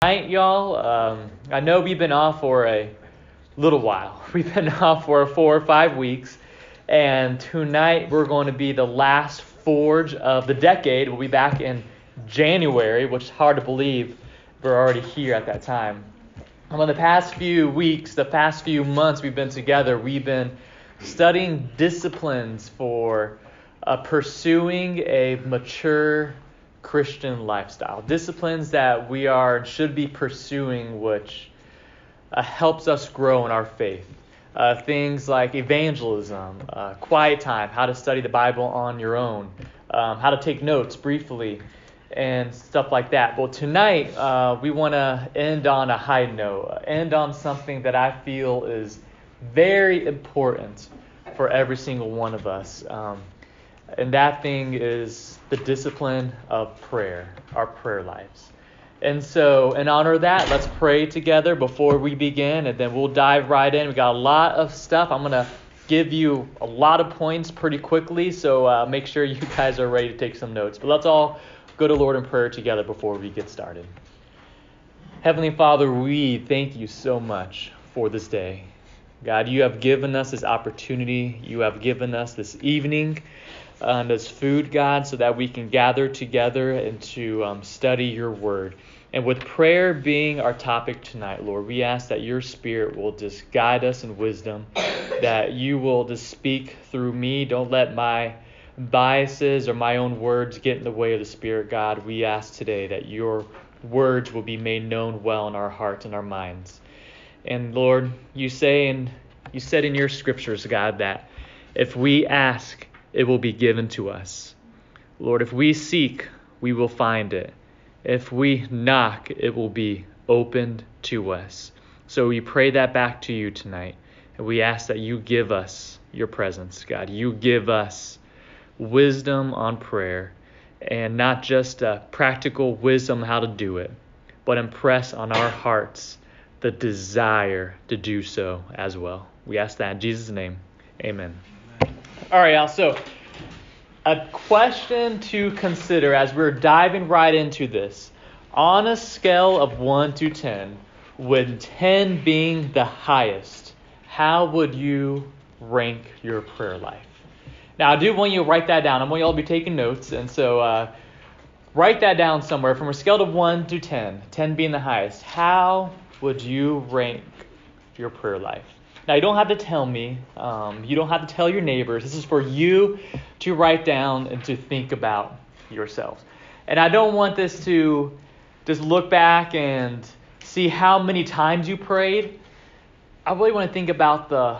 Tonight, y'all, um, I know we've been off for a little while. We've been off for four or five weeks, and tonight we're going to be the last forge of the decade. We'll be back in January, which is hard to believe we're already here at that time. And in the past few weeks, the past few months we've been together, we've been studying disciplines for uh, pursuing a mature Christian lifestyle. Disciplines that we are should be pursuing, which uh, helps us grow in our faith. Uh, things like evangelism, uh, quiet time, how to study the Bible on your own, um, how to take notes briefly, and stuff like that. Well, tonight uh, we want to end on a high note, end on something that I feel is very important for every single one of us. Um, and that thing is the discipline of prayer, our prayer lives. And so, in honor of that, let's pray together before we begin, and then we'll dive right in. We got a lot of stuff. I'm going to give you a lot of points pretty quickly, so uh, make sure you guys are ready to take some notes. But let's all go to Lord in prayer together before we get started. Heavenly Father, we thank you so much for this day. God, you have given us this opportunity. You have given us this evening and as food, God, so that we can gather together and to um, study your word. And with prayer being our topic tonight, Lord, we ask that your spirit will just guide us in wisdom, that you will just speak through me. Don't let my biases or my own words get in the way of the Spirit, God. We ask today that your words will be made known well in our hearts and our minds. And Lord, you say and you said in your scriptures, God, that if we ask, it will be given to us. Lord, if we seek, we will find it. If we knock, it will be opened to us. So we pray that back to you tonight. And we ask that you give us your presence, God. You give us wisdom on prayer and not just practical wisdom how to do it, but impress on our hearts the desire to do so as well. We ask that in Jesus' name. Amen. All right, y'all. So, a question to consider as we're diving right into this. On a scale of 1 to 10, with 10 being the highest, how would you rank your prayer life? Now, I do want you to write that down. I want you all to be taking notes. And so, uh, write that down somewhere from a scale of 1 to 10, 10 being the highest. How would you rank your prayer life? Now, you don't have to tell me, um, you don't have to tell your neighbors. This is for you to write down and to think about yourselves. And I don't want this to just look back and see how many times you prayed. I really want to think about the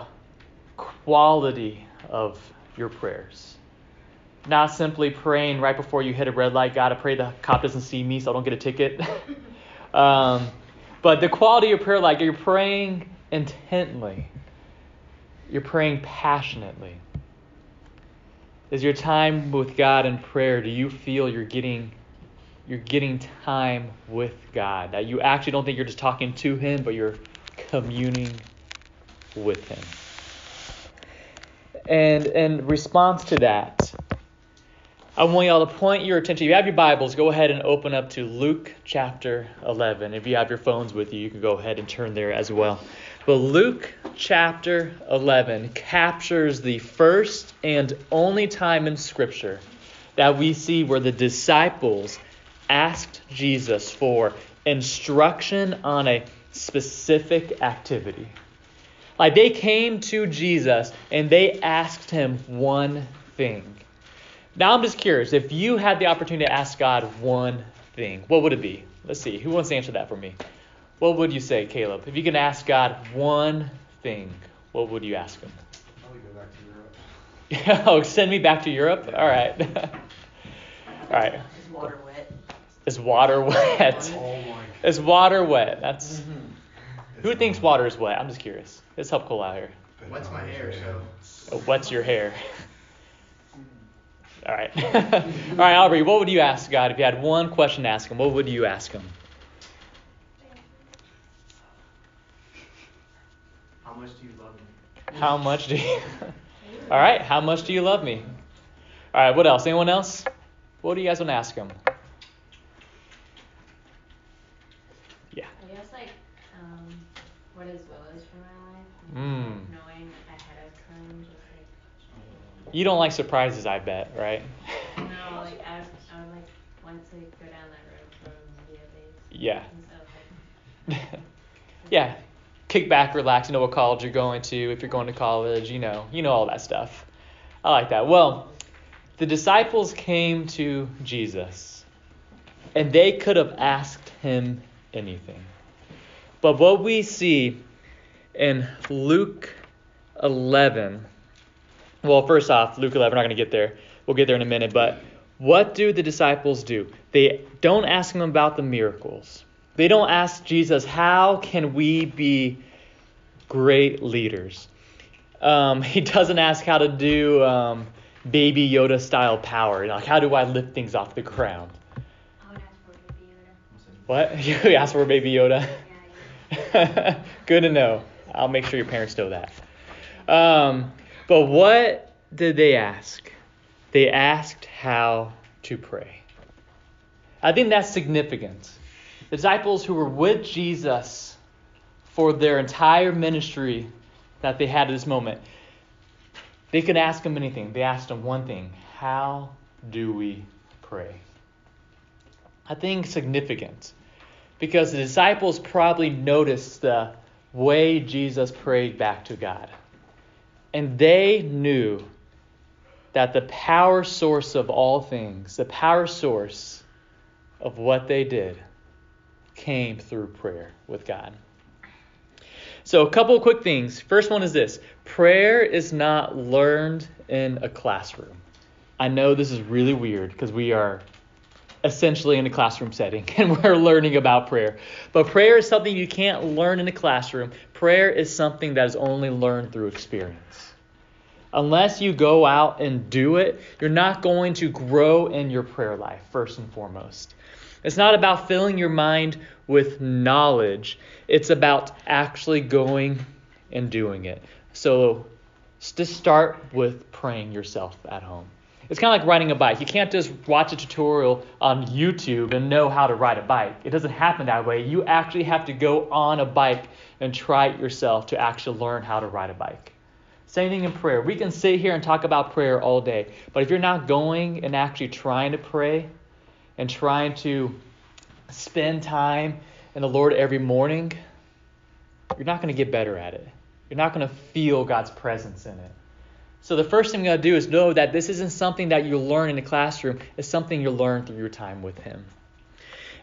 quality of your prayers. Not simply praying right before you hit a red light, God, I pray the cop doesn't see me so I don't get a ticket. um, but the quality of prayer, like you're praying intently, you're praying passionately. Is your time with God in prayer, do you feel you're getting you're getting time with God? That you actually don't think you're just talking to him, but you're communing with him. And in response to that, I want y'all to point your attention. If you have your Bibles, go ahead and open up to Luke chapter 11. If you have your phones with you, you can go ahead and turn there as well. But Luke chapter 11 captures the first and only time in Scripture that we see where the disciples asked Jesus for instruction on a specific activity. Like they came to Jesus and they asked him one thing. Now I'm just curious, if you had the opportunity to ask God one thing, what would it be? Let's see, who wants to answer that for me? What would you say, Caleb? If you can ask God one thing, what would you ask him? Probably go back to Europe. oh, send me back to Europe? All right. All right. Is water wet? Is water wet? Oh my. God. Is water wet? That's Mm-hmm. who thinks water is wet? I'm just curious. It's help cool out here. What's my hair, so. What's your hair? All right. All right, Aubrey, what would you ask God if you had one question to ask him? What would you ask him? How much do you love me? How much do you All right, how much do you love me? All right, what else? Anyone else? What do you guys want to ask him? Yeah. I guess like, um, what is will is for my life? Mm. Knowing ahead of time, just like. You don't like surprises, I bet, right? no, like I, I would like want to go down that road from media based. Yeah. yeah. Kick back, relax, know what college you're going to, if you're going to college, you know, you know all that stuff. I like that. Well, the disciples came to Jesus, and they could have asked him anything. But what we see in Luke 11, well, first off, Luke 11, we're not going to get there. We'll get there in a minute. But what do the disciples do? They don't ask him about the miracles. They don't ask Jesus, how can we be great leaders? Um, he doesn't ask how to do um, baby Yoda style power. Like, how do I lift things off the ground? I would ask for baby Yoda. What? You ask for baby Yoda? Yeah, Good to know. I'll make sure your parents know that. Um, but what did they ask? They asked how to pray. I think that's significant the disciples who were with Jesus for their entire ministry that they had at this moment, they could ask him anything. They asked him one thing How do we pray? I think significant because the disciples probably noticed the way Jesus prayed back to God. And they knew that the power source of all things, the power source of what they did, came through prayer with God. So, a couple of quick things. First one is this prayer is not learned in a classroom. I know this is really weird because we are essentially in a classroom setting and we're learning about prayer. But prayer is something you can't learn in a classroom. Prayer is something that is only learned through experience. Unless you go out and do it, you're not going to grow in your prayer life, first and foremost. It's not about filling your mind with knowledge, it's about actually going and doing it. So just start with praying yourself at home. It's kind of like riding a bike. You can't just watch a tutorial on YouTube and know how to ride a bike. It doesn't happen that way. You actually have to go on a bike and try it yourself to actually learn how to ride a bike. Same thing in prayer. We can sit here and talk about prayer all day, but if you're not going and actually trying to pray, and trying to spend time in the Lord every morning, you're not going to get better at it. You're not going to feel God's presence in it. So the first thing you got to do is know that this isn't something that you learn in the classroom. It's something you learn through your time with Him.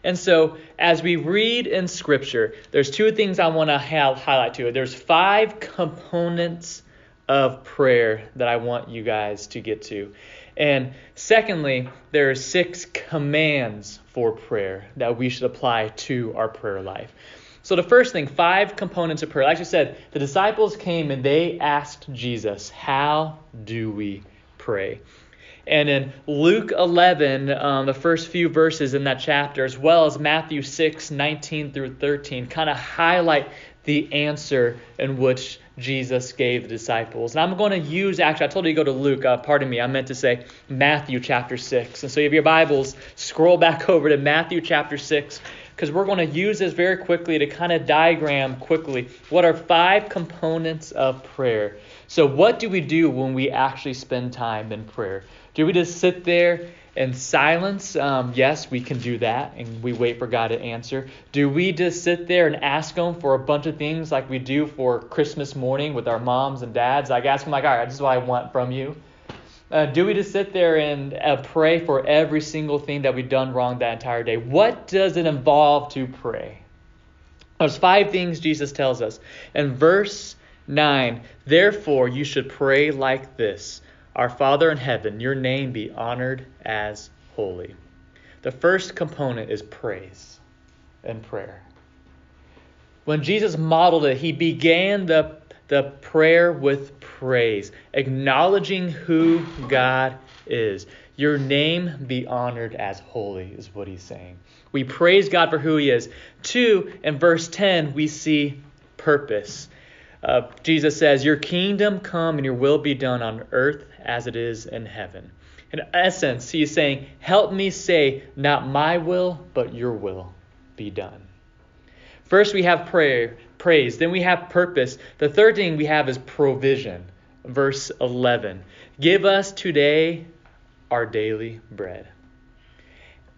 And so, as we read in Scripture, there's two things I want to highlight to it. There's five components of prayer that I want you guys to get to. And secondly, there are six commands for prayer that we should apply to our prayer life. So the first thing, five components of prayer. Like I said, the disciples came and they asked Jesus, "How do we pray?" And in Luke 11, um, the first few verses in that chapter, as well as Matthew 6, 19 through 13, kind of highlight the answer in which Jesus gave the disciples. And I'm going to use, actually, I told you to go to Luke. Uh, pardon me, I meant to say Matthew chapter 6. And so you have your Bibles, scroll back over to Matthew chapter 6, because we're going to use this very quickly to kind of diagram quickly what are five components of prayer. So, what do we do when we actually spend time in prayer? Do we just sit there in silence, um, yes, we can do that and we wait for God to answer. Do we just sit there and ask Him for a bunch of things like we do for Christmas morning with our moms and dads? Like, ask Him, like, all right, this is what I want from you. Uh, do we just sit there and uh, pray for every single thing that we've done wrong that entire day? What does it involve to pray? There's five things Jesus tells us. In verse 9, therefore you should pray like this our Father in heaven, your name be honored as holy. The first component is praise and prayer. When Jesus modeled it, he began the, the prayer with praise, acknowledging who God is. Your name be honored as holy, is what he's saying. We praise God for who he is. Two, in verse 10, we see purpose. Uh, Jesus says, Your kingdom come and your will be done on earth as it is in heaven. In essence, he's saying, Help me say, Not my will, but your will be done. First, we have prayer, praise. Then we have purpose. The third thing we have is provision. Verse 11 Give us today our daily bread.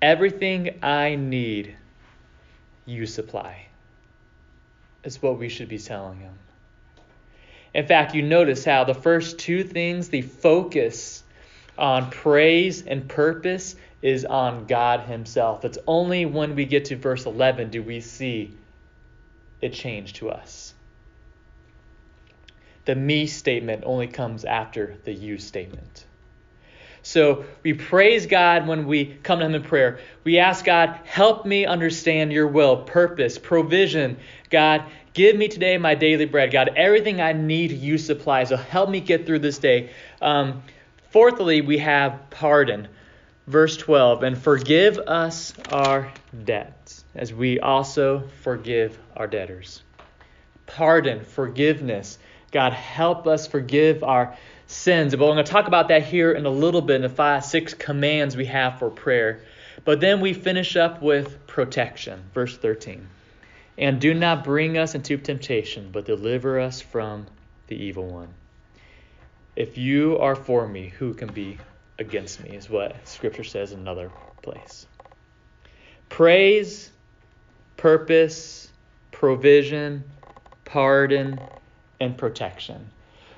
Everything I need, you supply. Is what we should be telling him. In fact, you notice how the first two things, the focus on praise and purpose, is on God Himself. It's only when we get to verse 11 do we see it change to us. The me statement only comes after the you statement. So we praise God when we come to Him in prayer. We ask God, help me understand your will, purpose, provision. God, give me today my daily bread. God, everything I need, you supply. So help me get through this day. Um, fourthly, we have pardon. Verse 12, and forgive us our debts as we also forgive our debtors. Pardon, forgiveness. God, help us forgive our sins. But we're going to talk about that here in a little bit in the five, six commands we have for prayer. But then we finish up with protection. Verse 13. And do not bring us into temptation, but deliver us from the evil one. If you are for me, who can be against me, is what Scripture says in another place. Praise, purpose, provision, pardon, and protection.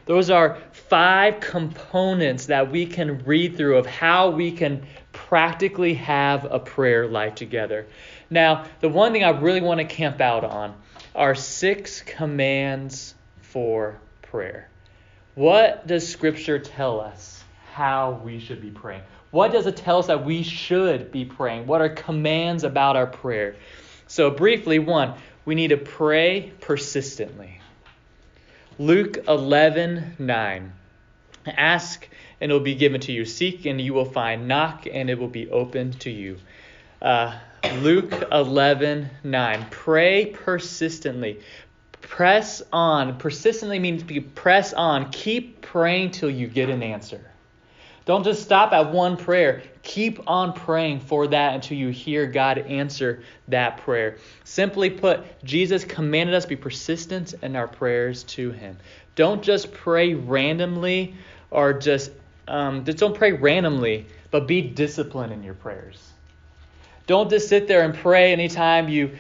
Those are five components that we can read through of how we can practically have a prayer life together. Now, the one thing I really want to camp out on are six commands for prayer. What does Scripture tell us how we should be praying? What does it tell us that we should be praying? What are commands about our prayer? So, briefly, one, we need to pray persistently. Luke 11 9. Ask and it will be given to you. Seek and you will find. Knock and it will be opened to you. Uh, Luke 11 9. Pray persistently. Press on. Persistently means press on. Keep praying till you get an answer. Don't just stop at one prayer. Keep on praying for that until you hear God answer that prayer. Simply put, Jesus commanded us be persistent in our prayers to Him. Don't just pray randomly or just um, just don't pray randomly, but be disciplined in your prayers. Don't just sit there and pray anytime you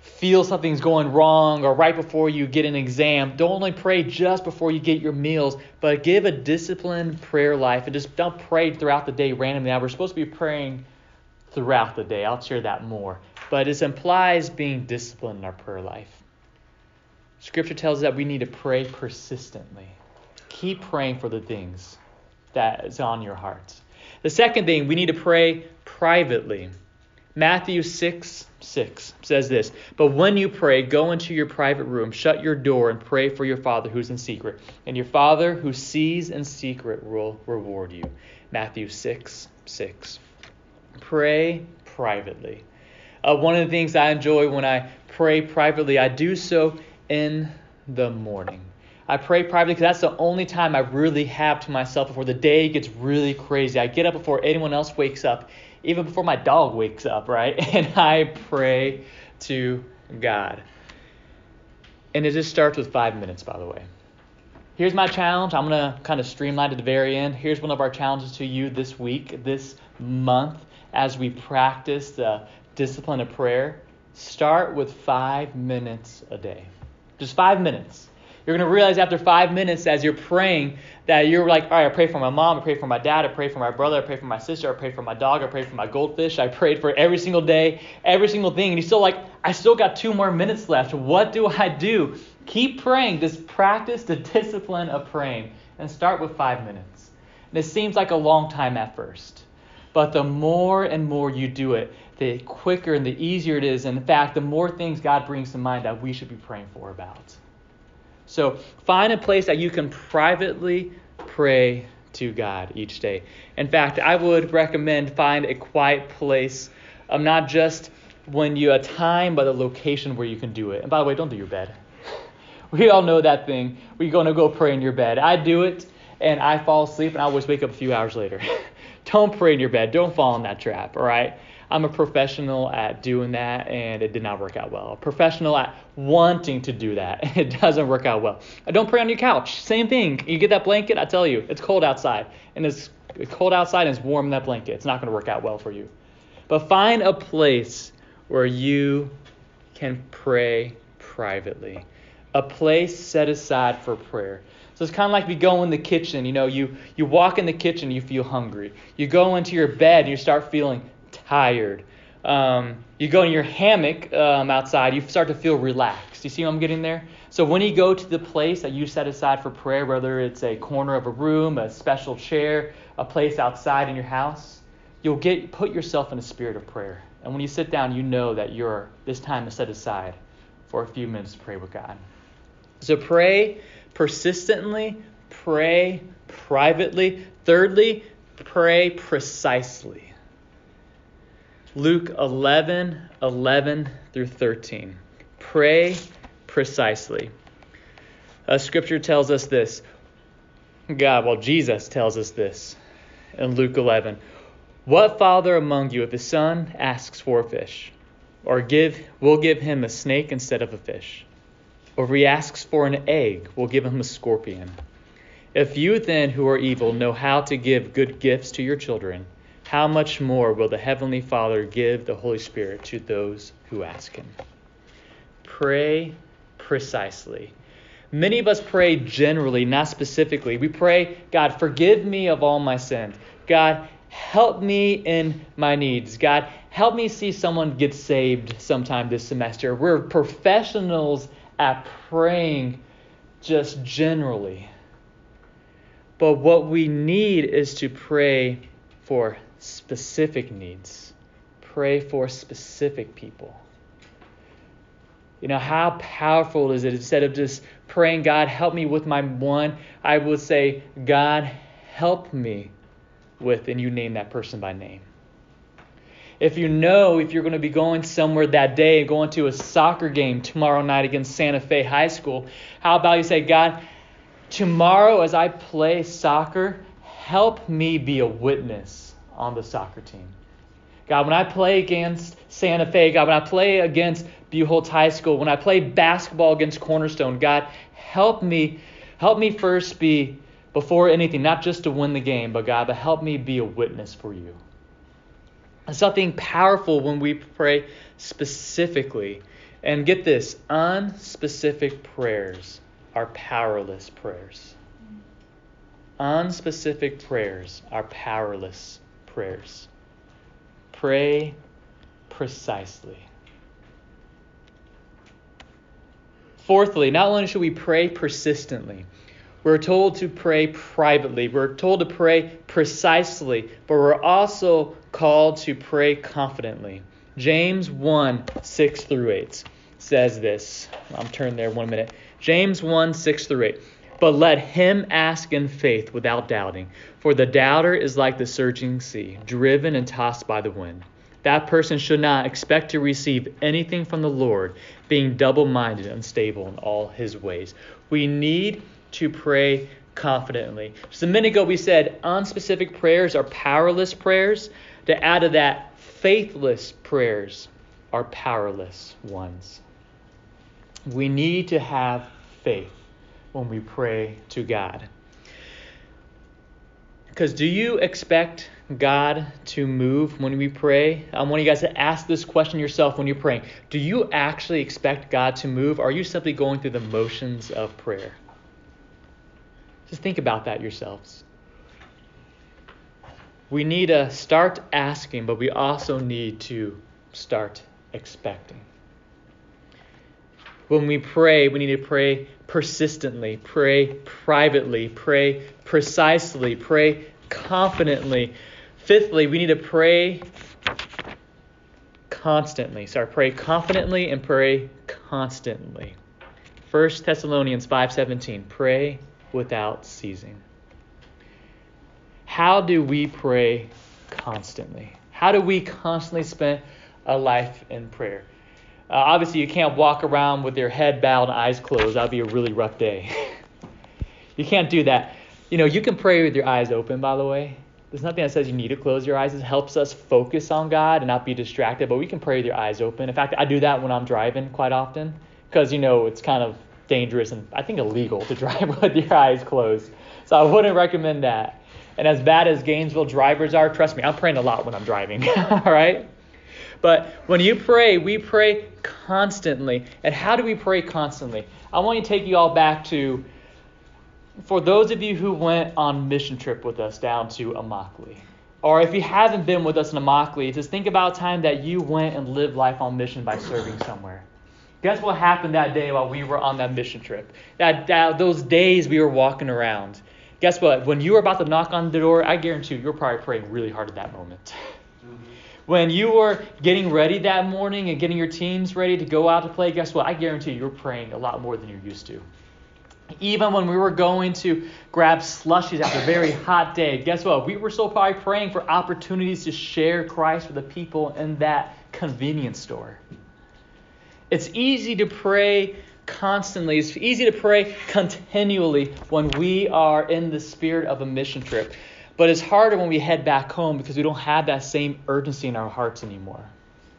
feel something's going wrong or right before you get an exam, don't only pray just before you get your meals, but give a disciplined prayer life and just don't pray throughout the day randomly. Now, we're supposed to be praying throughout the day. I'll share that more. But it implies being disciplined in our prayer life. Scripture tells us that we need to pray persistently. Keep praying for the things that is on your heart. The second thing, we need to pray privately. Matthew 6 6 says this But when you pray, go into your private room, shut your door, and pray for your Father who's in secret. And your Father who sees in secret will reward you. Matthew 6 6. Pray privately. Uh, one of the things I enjoy when I pray privately, I do so in the morning. I pray privately because that's the only time I really have to myself before the day gets really crazy. I get up before anyone else wakes up even before my dog wakes up, right? And I pray to God. And it just starts with five minutes, by the way. Here's my challenge. I'm going to kind of streamline it to the very end. Here's one of our challenges to you this week, this month, as we practice the discipline of prayer. Start with five minutes a day. Just five minutes. You're going to realize after five minutes as you're praying that you're like, all right, I pray for my mom, I pray for my dad, I pray for my brother, I pray for my sister, I pray for my dog, I pray for my goldfish, I prayed for every single day, every single thing. And you're still like, I still got two more minutes left. What do I do? Keep praying. Just practice the discipline of praying and start with five minutes. And it seems like a long time at first. But the more and more you do it, the quicker and the easier it is. And in fact, the more things God brings to mind that we should be praying for about. So find a place that you can privately pray to God each day. In fact, I would recommend find a quiet place, um, not just when you have time, but a location where you can do it. And by the way, don't do your bed. We all know that thing. We're to go pray in your bed. I do it, and I fall asleep, and I always wake up a few hours later. Don't pray in your bed. Don't fall in that trap, all right? I'm a professional at doing that, and it did not work out well. A professional at wanting to do that, it doesn't work out well. I don't pray on your couch. Same thing. You get that blanket, I tell you, it's cold outside, and it's cold outside and it's warm in that blanket. It's not going to work out well for you. But find a place where you can pray privately, a place set aside for prayer. So it's kind of like we go in the kitchen. You know, you, you walk in the kitchen, you feel hungry. You go into your bed and you start feeling tired. Um, you go in your hammock um, outside, you start to feel relaxed. You see what I'm getting there? So when you go to the place that you set aside for prayer, whether it's a corner of a room, a special chair, a place outside in your house, you'll get put yourself in a spirit of prayer. And when you sit down, you know that your this time is set aside for a few minutes to pray with God. So pray persistently, pray privately. Thirdly, pray precisely. Luke 11, 11 through 13. Pray precisely. Scripture tells us this. God, well, Jesus tells us this in Luke 11. What father among you, if his son asks for a fish, or give, will give him a snake instead of a fish? Or if he asks for an egg, will give him a scorpion? If you then, who are evil, know how to give good gifts to your children, how much more will the Heavenly Father give the Holy Spirit to those who ask Him? Pray precisely. Many of us pray generally, not specifically. We pray, God, forgive me of all my sins. God, help me in my needs. God, help me see someone get saved sometime this semester. We're professionals at praying just generally. But what we need is to pray for specific needs, pray for specific people. You know, how powerful is it instead of just praying, God, help me with my one, I would say, God, help me with, and you name that person by name. If you know if you're going to be going somewhere that day, going to a soccer game tomorrow night against Santa Fe High School, how about you say, God, tomorrow as I play soccer, help me be a witness on the soccer team. God, when I play against Santa Fe, God, when I play against Buchholz High School, when I play basketball against Cornerstone, God, help me, help me first be before anything, not just to win the game, but God, but help me be a witness for you. something powerful when we pray specifically. And get this unspecific prayers are powerless prayers. Unspecific prayers are powerless prayers. Pray precisely. Fourthly, not only should we pray persistently, we're told to pray privately. We're told to pray precisely, but we're also called to pray confidently. James 1 6 through 8 says this. I'm turning there one minute. James 1 6 through 8. But let him ask in faith without doubting, for the doubter is like the surging sea, driven and tossed by the wind. That person should not expect to receive anything from the Lord, being double minded, and unstable in all his ways. We need to pray confidently. Just a minute ago, we said unspecific prayers are powerless prayers. To add to that, faithless prayers are powerless ones. We need to have faith when we pray to God. Because do you expect God to move when we pray? I want you guys to ask this question yourself when you're praying. Do you actually expect God to move? Or are you simply going through the motions of prayer? Just think about that yourselves. We need to start asking, but we also need to start expecting. When we pray, we need to pray persistently, pray privately, pray precisely, pray confidently. Fifthly, we need to pray constantly. Sorry, pray confidently and pray constantly. 1 Thessalonians 5:17, pray without ceasing. How do we pray constantly? How do we constantly spend a life in prayer? Uh, obviously, you can't walk around with your head bowed and eyes closed. That would be a really rough day. you can't do that. You know, you can pray with your eyes open, by the way. There's nothing that says you need to close your eyes. It helps us focus on God and not be distracted, but we can pray with your eyes open. In fact, I do that when I'm driving quite often because, you know, it's kind of dangerous and I think illegal to drive with your eyes closed. So I wouldn't recommend that. And as bad as Gainesville drivers are, trust me, I'm praying a lot when I'm driving. All right? But when you pray, we pray constantly. And how do we pray constantly? I want to take you all back to, for those of you who went on mission trip with us down to Immokalee, or if you haven't been with us in Immokalee, just think about a time that you went and lived life on mission by serving somewhere. Guess what happened that day while we were on that mission trip? That, that those days we were walking around. Guess what? When you were about to knock on the door, I guarantee you, you're probably praying really hard at that moment. When you were getting ready that morning and getting your teams ready to go out to play, guess what? I guarantee you, you're praying a lot more than you're used to. Even when we were going to grab slushies after a very hot day, guess what? We were still probably praying for opportunities to share Christ with the people in that convenience store. It's easy to pray constantly. It's easy to pray continually when we are in the spirit of a mission trip. But it's harder when we head back home because we don't have that same urgency in our hearts anymore.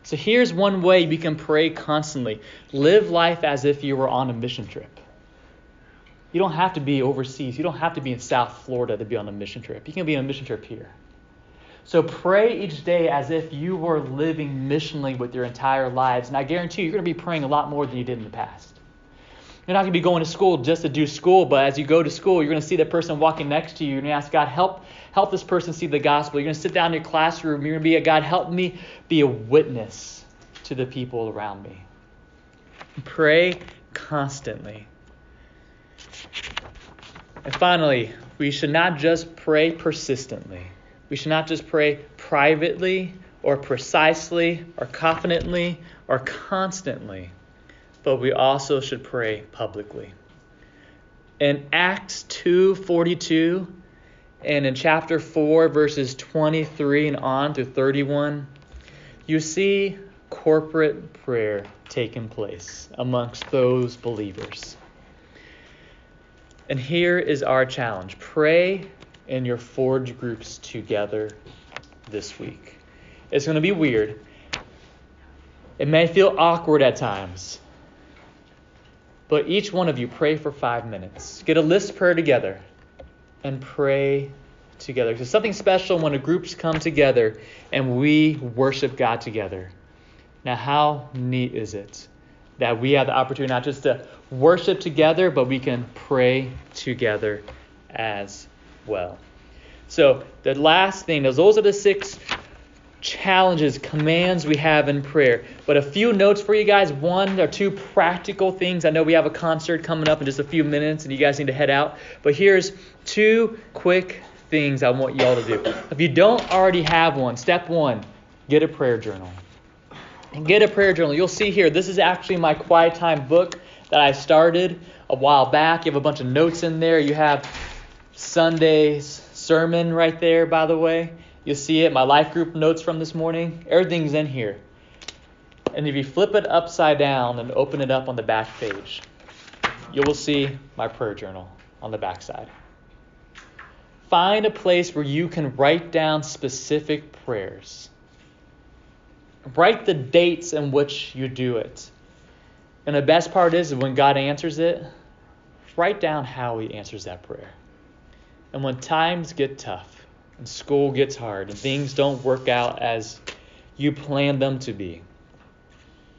So here's one way we can pray constantly live life as if you were on a mission trip. You don't have to be overseas. You don't have to be in South Florida to be on a mission trip. You can be on a mission trip here. So pray each day as if you were living missionally with your entire lives. And I guarantee you, you're going to be praying a lot more than you did in the past. You're not going to be going to school just to do school, but as you go to school, you're going to see the person walking next to you. You're going to ask God, help, help this person see the gospel. You're going to sit down in your classroom. You're going to be a God, help me be a witness to the people around me. Pray constantly. And finally, we should not just pray persistently. We should not just pray privately or precisely or confidently or constantly but we also should pray publicly. In Acts 2:42 and in chapter 4 verses 23 and on through 31, you see corporate prayer taking place amongst those believers. And here is our challenge. Pray in your forge groups together this week. It's going to be weird. It may feel awkward at times. But each one of you pray for five minutes. Get a list prayer together and pray together. There's something special when the groups come together and we worship God together. Now, how neat is it that we have the opportunity not just to worship together, but we can pray together as well. So, the last thing, those are the six challenges, commands we have in prayer. But a few notes for you guys. One or two practical things. I know we have a concert coming up in just a few minutes and you guys need to head out. But here's two quick things I want y'all to do. If you don't already have one, step one, get a prayer journal. Get a prayer journal. You'll see here, this is actually my quiet time book that I started a while back. You have a bunch of notes in there. You have Sunday's sermon right there, by the way. You'll see it, my life group notes from this morning. Everything's in here. And if you flip it upside down and open it up on the back page, you will see my prayer journal on the back side. Find a place where you can write down specific prayers. Write the dates in which you do it. And the best part is when God answers it, write down how He answers that prayer. And when times get tough, and school gets hard and things don't work out as you planned them to be,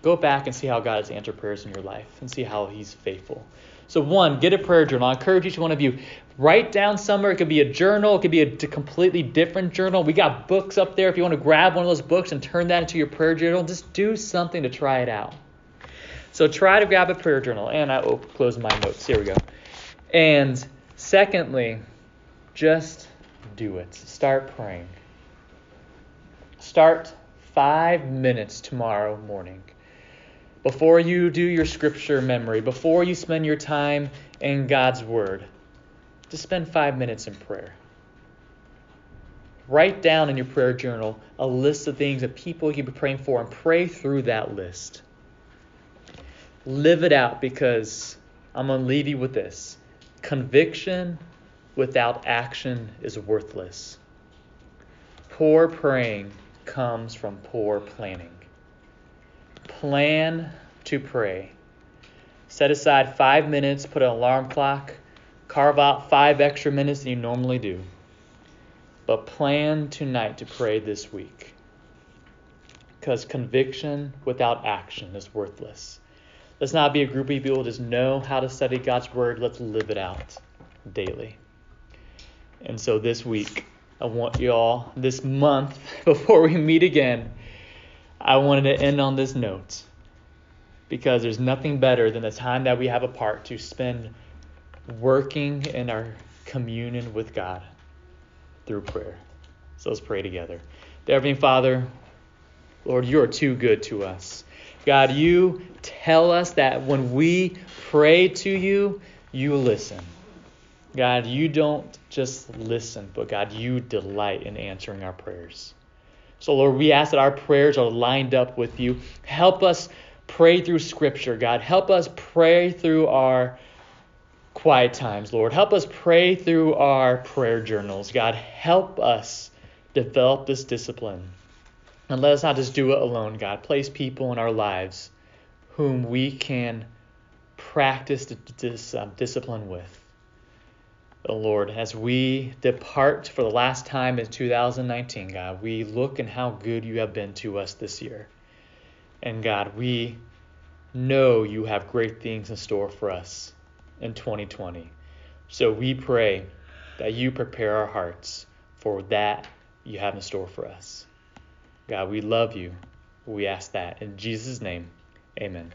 go back and see how God has answered prayers in your life and see how He's faithful. So, one, get a prayer journal. I encourage each one of you, write down somewhere. It could be a journal, it could be a completely different journal. We got books up there. If you want to grab one of those books and turn that into your prayer journal, just do something to try it out. So, try to grab a prayer journal. And I will close my notes. Here we go. And secondly, just do it. Start praying. Start five minutes tomorrow morning. Before you do your scripture memory, before you spend your time in God's Word, just spend five minutes in prayer. Write down in your prayer journal a list of things that people you be praying for and pray through that list. live it out because I'm going to leave you with this conviction without action is worthless. Poor praying comes from poor planning. Plan to pray. Set aside five minutes, put an alarm clock, carve out five extra minutes than you normally do. But plan tonight to pray this week. Because conviction without action is worthless. Let's not be a group of people who just know how to study God's Word. Let's live it out daily. And so this week, I want you all, this month, before we meet again, I wanted to end on this note. Because there's nothing better than the time that we have apart to spend working in our communion with God through prayer. So let's pray together. Dear Heavenly Father, Lord, you are too good to us. God, you tell us that when we pray to you, you listen. God, you don't just listen, but God, you delight in answering our prayers. So, Lord, we ask that our prayers are lined up with you. Help us pray through Scripture, God. Help us pray through our quiet times, Lord. Help us pray through our prayer journals. God, help us develop this discipline. And let us not just do it alone, God. Place people in our lives whom we can practice this um, discipline with. Oh Lord, as we depart for the last time in 2019, God, we look and how good you have been to us this year. And God, we know you have great things in store for us in 2020. So we pray that you prepare our hearts for that you have in store for us. God, we love you. We ask that in Jesus' name. Amen.